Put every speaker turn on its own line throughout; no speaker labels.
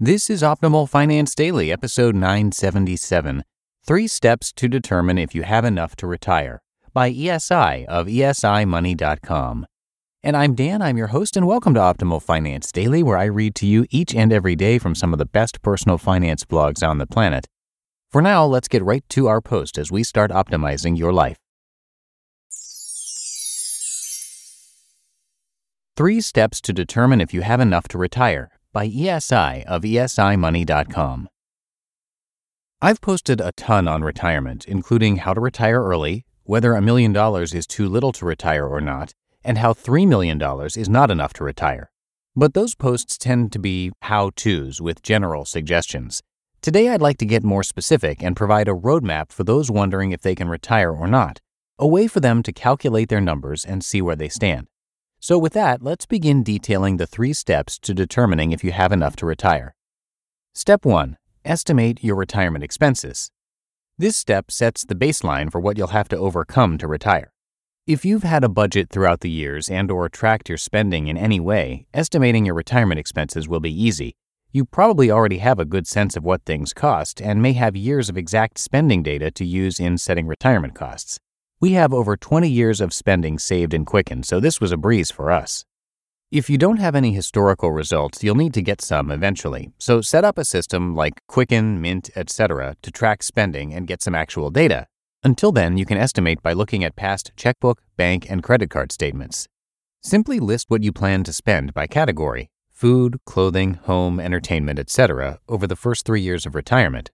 This is Optimal Finance Daily, episode 977 Three Steps to Determine If You Have Enough to Retire by ESI of esimoney.com. And I'm Dan, I'm your host, and welcome to Optimal Finance Daily, where I read to you each and every day from some of the best personal finance blogs on the planet. For now, let's get right to our post as we start optimizing your life. Three Steps to Determine If You Have Enough to Retire by ESI of esimoney.com. I've posted a ton on retirement, including how to retire early, whether a million dollars is too little to retire or not, and how $3 million is not enough to retire. But those posts tend to be how to's with general suggestions. Today, I'd like to get more specific and provide a roadmap for those wondering if they can retire or not, a way for them to calculate their numbers and see where they stand. So, with that, let's begin detailing the three steps to determining if you have enough to retire. Step 1 Estimate your retirement expenses. This step sets the baseline for what you'll have to overcome to retire. If you've had a budget throughout the years and or tracked your spending in any way, estimating your retirement expenses will be easy. You probably already have a good sense of what things cost and may have years of exact spending data to use in setting retirement costs. We have over 20 years of spending saved in Quicken, so this was a breeze for us. If you don't have any historical results, you'll need to get some eventually. So set up a system like Quicken, Mint, etc. to track spending and get some actual data. Until then, you can estimate by looking at past checkbook, bank, and credit card statements. Simply list what you plan to spend by category food, clothing, home, entertainment, etc. over the first three years of retirement.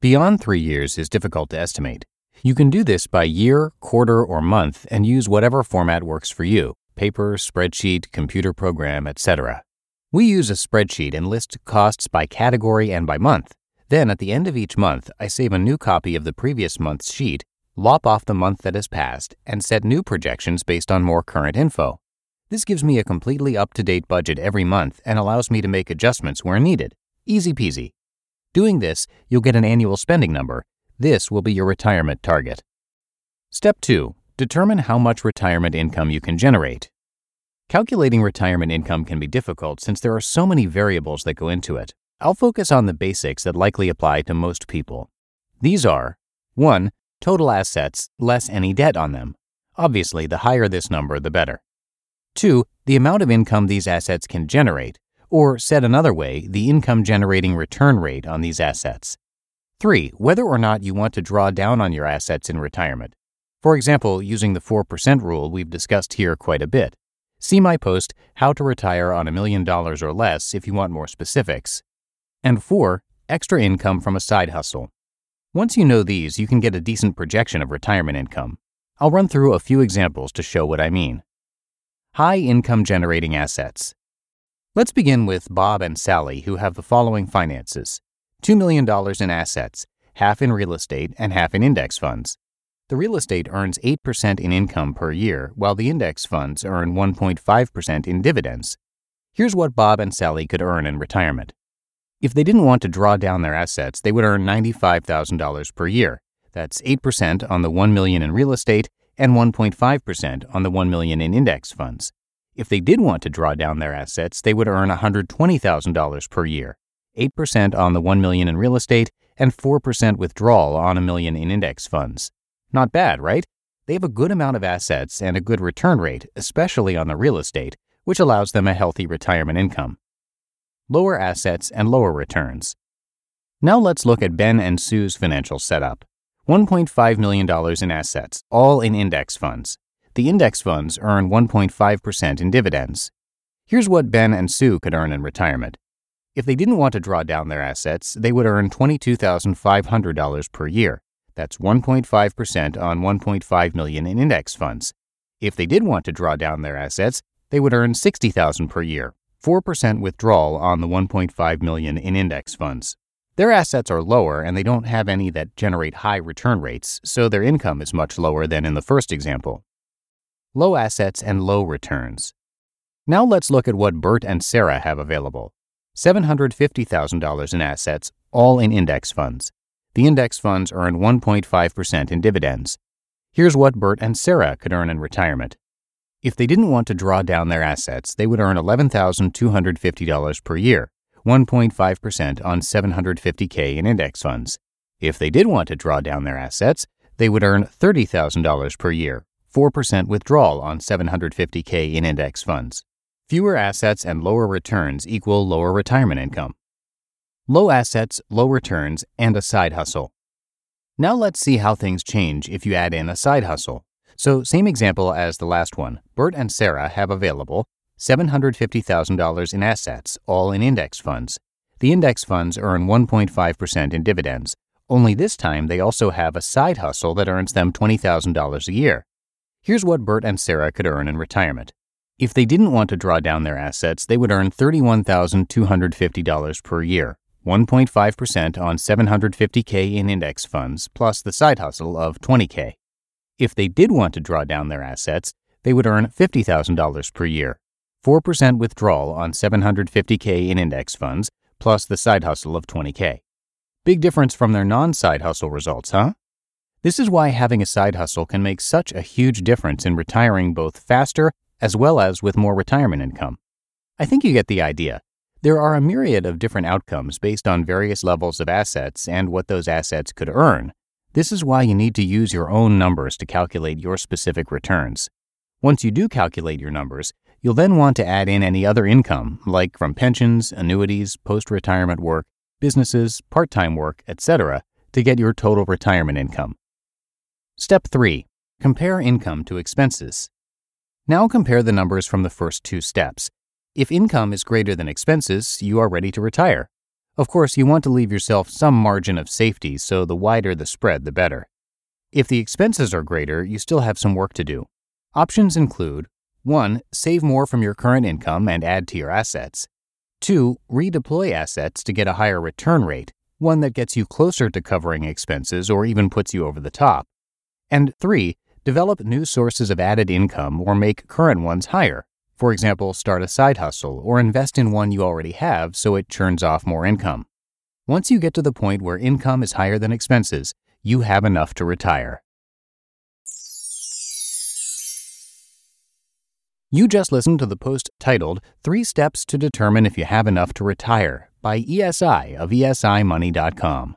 Beyond three years is difficult to estimate. You can do this by year, quarter, or month and use whatever format works for you paper, spreadsheet, computer program, etc. We use a spreadsheet and list costs by category and by month. Then, at the end of each month, I save a new copy of the previous month's sheet, lop off the month that has passed, and set new projections based on more current info. This gives me a completely up to date budget every month and allows me to make adjustments where needed. Easy peasy. Doing this, you'll get an annual spending number this will be your retirement target. Step 2. Determine how much retirement income you can generate. Calculating retirement income can be difficult since there are so many variables that go into it. I'll focus on the basics that likely apply to most people. These are 1. Total assets less any debt on them. Obviously, the higher this number, the better. 2. The amount of income these assets can generate, or said another way, the income generating return rate on these assets. 3. Whether or not you want to draw down on your assets in retirement. For example, using the 4% rule we've discussed here quite a bit. See my post, How to Retire on a Million Dollars or Less, if you want more specifics. And 4. Extra income from a side hustle. Once you know these, you can get a decent projection of retirement income. I'll run through a few examples to show what I mean. High income generating assets. Let's begin with Bob and Sally, who have the following finances $2 million in assets, half in real estate and half in index funds. The real estate earns 8% in income per year, while the index funds earn 1.5% in dividends. Here's what Bob and Sally could earn in retirement. If they didn't want to draw down their assets, they would earn $95,000 per year. That's 8% on the 1 million in real estate and 1.5% on the 1 million in index funds. If they did want to draw down their assets, they would earn $120,000 per year. 8% on the 1 million in real estate and 4% withdrawal on a million in index funds. Not bad, right? They have a good amount of assets and a good return rate, especially on the real estate, which allows them a healthy retirement income. Lower assets and lower returns. Now let's look at Ben and Sue's financial setup. $1.5 million in assets, all in index funds. The index funds earn 1.5% in dividends. Here's what Ben and Sue could earn in retirement. If they didn't want to draw down their assets, they would earn $22,500 per year. That's 1.5% on 1.5 million in index funds. If they did want to draw down their assets, they would earn 60,000 per year, 4% withdrawal on the 1.5 million in index funds. Their assets are lower and they don't have any that generate high return rates, so their income is much lower than in the first example. Low assets and low returns. Now let's look at what Bert and Sarah have available. $750,000 in assets, all in index funds. The index funds earn 1.5% in dividends. Here's what Bert and Sarah could earn in retirement. If they didn't want to draw down their assets, they would earn $11,250 per year, 1.5% on 750K in index funds. If they did want to draw down their assets, they would earn $30,000 per year, 4% withdrawal on 750K in index funds. Fewer assets and lower returns equal lower retirement income. Low assets, low returns, and a side hustle. Now let's see how things change if you add in a side hustle. So, same example as the last one. Bert and Sarah have available $750,000 in assets, all in index funds. The index funds earn 1.5% in dividends. Only this time they also have a side hustle that earns them $20,000 a year. Here's what Bert and Sarah could earn in retirement. If they didn't want to draw down their assets, they would earn $31,250 per year, 1.5% on 750K in index funds, plus the side hustle of 20K. If they did want to draw down their assets, they would earn $50,000 per year, 4% withdrawal on 750K in index funds, plus the side hustle of 20K. Big difference from their non side hustle results, huh? This is why having a side hustle can make such a huge difference in retiring both faster as well as with more retirement income. I think you get the idea. There are a myriad of different outcomes based on various levels of assets and what those assets could earn. This is why you need to use your own numbers to calculate your specific returns. Once you do calculate your numbers, You'll then want to add in any other income, like from pensions, annuities, post retirement work, businesses, part time work, etc., to get your total retirement income. Step 3 Compare income to expenses. Now compare the numbers from the first two steps. If income is greater than expenses, you are ready to retire. Of course, you want to leave yourself some margin of safety, so the wider the spread, the better. If the expenses are greater, you still have some work to do. Options include 1. Save more from your current income and add to your assets. 2. Redeploy assets to get a higher return rate, one that gets you closer to covering expenses or even puts you over the top. And 3. Develop new sources of added income or make current ones higher. For example, start a side hustle or invest in one you already have so it churns off more income. Once you get to the point where income is higher than expenses, you have enough to retire. You just listened to the post titled Three Steps to Determine If You Have Enough to Retire by ESI of ESIMoney.com.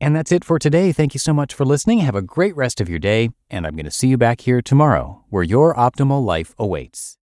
And that's it for today. Thank you so much for listening. Have a great rest of your day, and I'm going to see you back here tomorrow where your optimal life awaits.